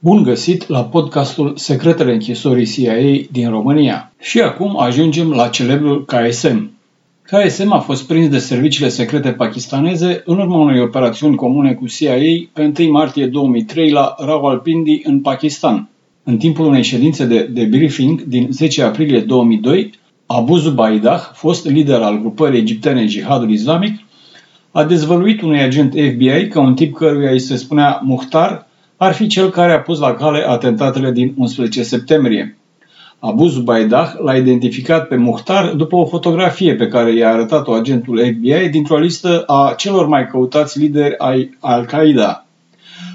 Bun găsit la podcastul Secretele închisorii CIA din România. Și acum ajungem la celebrul KSM. KSM a fost prins de serviciile secrete pakistaneze în urma unei operațiuni comune cu CIA pe 1 martie 2003 la Rawalpindi în Pakistan. În timpul unei ședințe de debriefing din 10 aprilie 2002, Abu Zubaidah, fost lider al grupării egiptene Jihadul Islamic, a dezvăluit unui agent FBI că un tip căruia îi se spunea Muhtar ar fi cel care a pus la cale atentatele din 11 septembrie. Abu Zubaidah l-a identificat pe Muhtar după o fotografie pe care i-a arătat-o agentul FBI dintr-o listă a celor mai căutați lideri ai Al-Qaeda.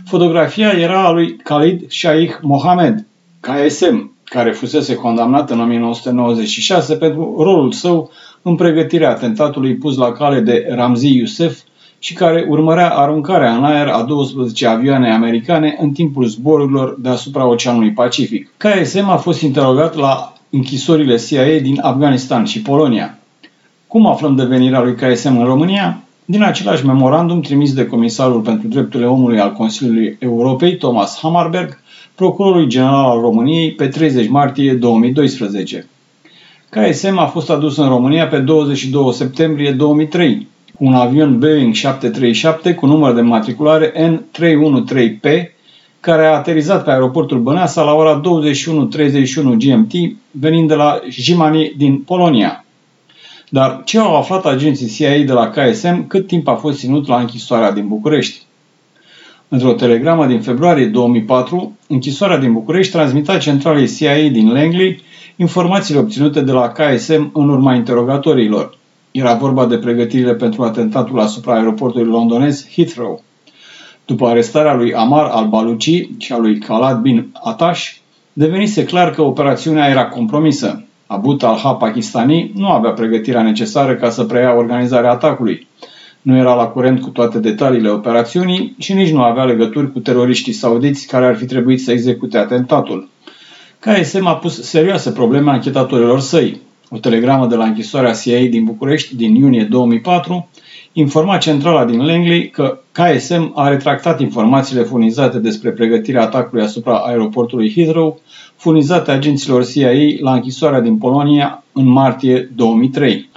Fotografia era a lui Khalid Shaikh Mohammed, KSM, care fusese condamnat în 1996 pentru rolul său în pregătirea atentatului pus la cale de Ramzi Youssef și care urmărea aruncarea în aer a 12 avioane americane în timpul zborurilor deasupra Oceanului Pacific. KSM a fost interogat la închisorile CIA din Afganistan și Polonia. Cum aflăm de venirea lui KSM în România? Din același memorandum trimis de Comisarul pentru Drepturile Omului al Consiliului Europei, Thomas Hammarberg, Procurorului General al României, pe 30 martie 2012. KSM a fost adus în România pe 22 septembrie 2003 cu un avion Boeing 737 cu număr de matriculare N313P care a aterizat pe aeroportul Băneasa la ora 21.31 GMT venind de la Jimani din Polonia. Dar ce au aflat agenții CIA de la KSM cât timp a fost ținut la închisoarea din București? Într-o telegramă din februarie 2004, închisoarea din București transmita centralei CIA din Langley informațiile obținute de la KSM în urma interogatoriilor. Era vorba de pregătirile pentru atentatul asupra aeroportului londonez Heathrow. După arestarea lui Amar al-Baluchi și a lui Khalad bin Atash, devenise clar că operațiunea era compromisă. Abu Talha pakistani nu avea pregătirea necesară ca să preia organizarea atacului. Nu era la curent cu toate detaliile operațiunii și nici nu avea legături cu teroriștii saudiți care ar fi trebuit să execute atentatul. KSM a pus serioase probleme anchetatorilor săi. O telegramă de la închisoarea CIA din București din iunie 2004 informa centrala din Langley că KSM a retractat informațiile furnizate despre pregătirea atacului asupra aeroportului Heathrow, furnizate agenților CIA la închisoarea din Polonia în martie 2003.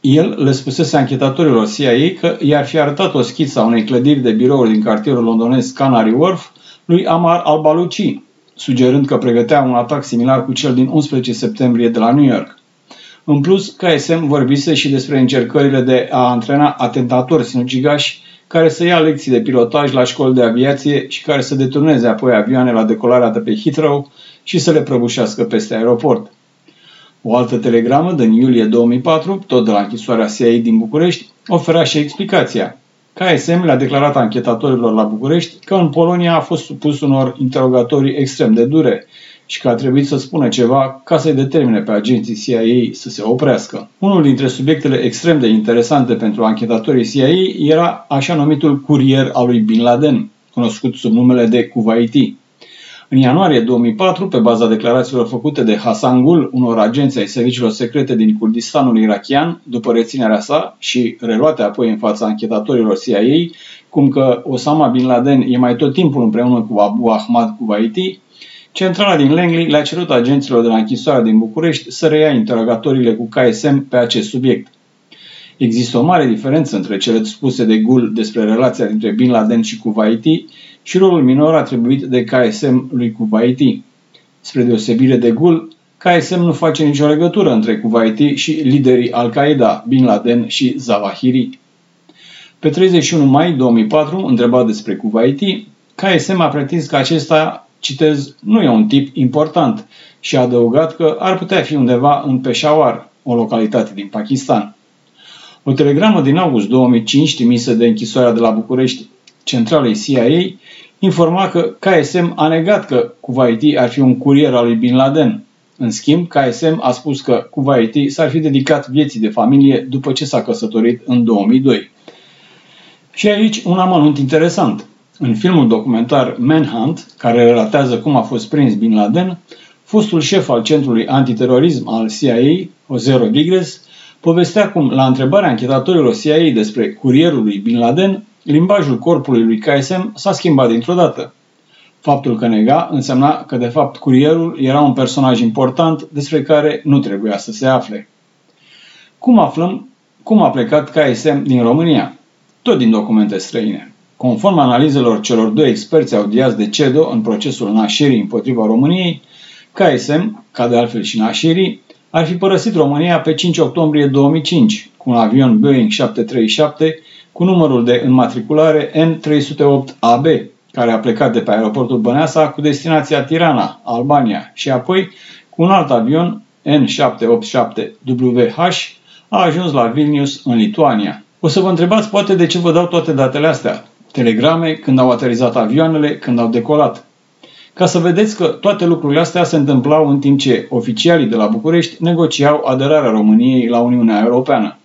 El le spusese anchetatorilor CIA că i-ar fi arătat o schiță a unei clădiri de birouri din cartierul londonez Canary Wharf lui Amar al-Baluchi, sugerând că pregătea un atac similar cu cel din 11 septembrie de la New York. În plus, KSM vorbise și despre încercările de a antrena atentatori sinucigași care să ia lecții de pilotaj la școli de aviație și care să deturneze apoi avioane la decolarea de pe Heathrow și să le prăbușească peste aeroport. O altă telegramă din iulie 2004, tot de la închisoarea CIA din București, oferea și explicația. KSM le-a declarat anchetatorilor la București că în Polonia a fost supus unor interogatorii extrem de dure și că a trebuit să spună ceva ca să-i determine pe agenții CIA să se oprească. Unul dintre subiectele extrem de interesante pentru anchetatorii CIA era așa numitul curier al lui Bin Laden, cunoscut sub numele de Kuwaiti. În ianuarie 2004, pe baza declarațiilor făcute de Hassan Gul, unor agenții ai serviciilor secrete din Kurdistanul irachian, după reținerea sa și reluate apoi în fața anchetatorilor CIA, cum că Osama Bin Laden e mai tot timpul împreună cu Abu Ahmad Kuwaiti, centrala din Langley le-a cerut agenților de la închisoarea din București să reia interogatorile cu KSM pe acest subiect. Există o mare diferență între cele spuse de Gul despre relația dintre Bin Laden și Kuwaiti și rolul minor atribuit de KSM lui Kuwaiti. Spre deosebire de Gul, KSM nu face nicio legătură între Kuwaiti și liderii Al-Qaeda, Bin Laden și Zawahiri. Pe 31 mai 2004, întrebat despre Kuwaiti, KSM a pretins că acesta, citez, nu e un tip important și a adăugat că ar putea fi undeva în Peshawar, o localitate din Pakistan. O telegramă din august 2005 trimisă de închisoarea de la București centralei CIA informa că KSM a negat că Kuwaiti ar fi un curier al lui Bin Laden. În schimb, KSM a spus că Kuwaiti s-ar fi dedicat vieții de familie după ce s-a căsătorit în 2002. Și aici un amănunt interesant. În filmul documentar Manhunt, care relatează cum a fost prins Bin Laden, fostul șef al Centrului Antiterorism al CIA, Jose Rodriguez, povestea cum, la întrebarea anchetatorilor CIA despre curierul lui Bin Laden, limbajul corpului lui KSM s-a schimbat dintr-o dată. Faptul că nega însemna că de fapt curierul era un personaj important despre care nu trebuia să se afle. Cum aflăm cum a plecat KSM din România? Tot din documente străine. Conform analizelor celor doi experți audiați de CEDO în procesul nașirii împotriva României, KSM, ca de altfel și nașirii, ar fi părăsit România pe 5 octombrie 2005 cu un avion Boeing 737 cu numărul de înmatriculare N308AB, care a plecat de pe aeroportul Băneasa cu destinația Tirana, Albania, și apoi cu un alt avion N787WH a ajuns la Vilnius, în Lituania. O să vă întrebați poate de ce vă dau toate datele astea. Telegrame, când au aterizat avioanele, când au decolat. Ca să vedeți că toate lucrurile astea se întâmplau în timp ce oficialii de la București negociau aderarea României la Uniunea Europeană.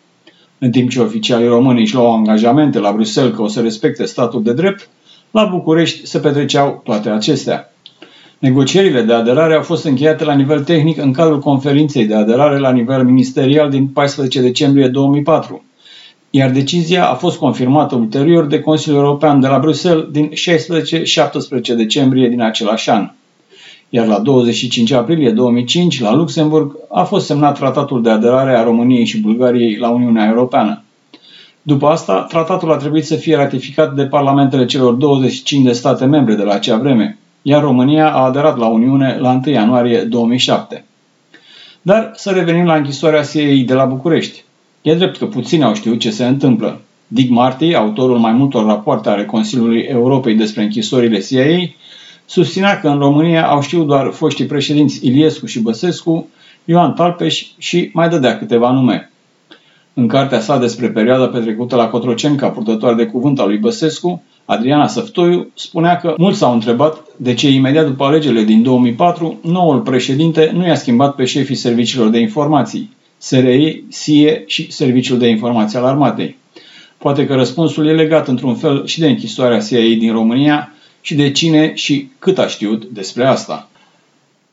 În timp ce oficialii români își luau angajamente la Bruxelles că o să respecte statul de drept, la București se petreceau toate acestea. Negocierile de aderare au fost încheiate la nivel tehnic în cadrul conferinței de aderare la nivel ministerial din 14 decembrie 2004, iar decizia a fost confirmată ulterior de Consiliul European de la Bruxelles din 16-17 decembrie din același an. Iar la 25 aprilie 2005, la Luxemburg, a fost semnat tratatul de aderare a României și Bulgariei la Uniunea Europeană. După asta, tratatul a trebuit să fie ratificat de parlamentele celor 25 de state membre de la acea vreme, iar România a aderat la Uniune la 1 ianuarie 2007. Dar să revenim la închisoarea CIA de la București. E drept că puțini au știut ce se întâmplă. Dick Marty, autorul mai multor rapoarte ale Consiliului Europei despre închisorile CIA, susținea că în România au știut doar foștii președinți Iliescu și Băsescu, Ioan Talpeș și mai dădea câteva nume. În cartea sa despre perioada petrecută la Cotroceni ca purtătoare de cuvânt al lui Băsescu, Adriana Săftoiu spunea că mulți s-au întrebat de ce imediat după alegerile din 2004, noul președinte nu i-a schimbat pe șefii serviciilor de informații, SRI, SIE și Serviciul de Informații al Armatei. Poate că răspunsul e legat într-un fel și de închisoarea CIA din România și de cine și cât a știut despre asta.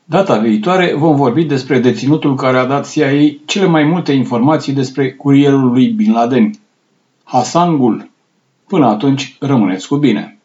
Data viitoare vom vorbi despre deținutul care a dat CIA cele mai multe informații despre curierul lui Bin Laden, Hassan Gul. Până atunci, rămâneți cu bine!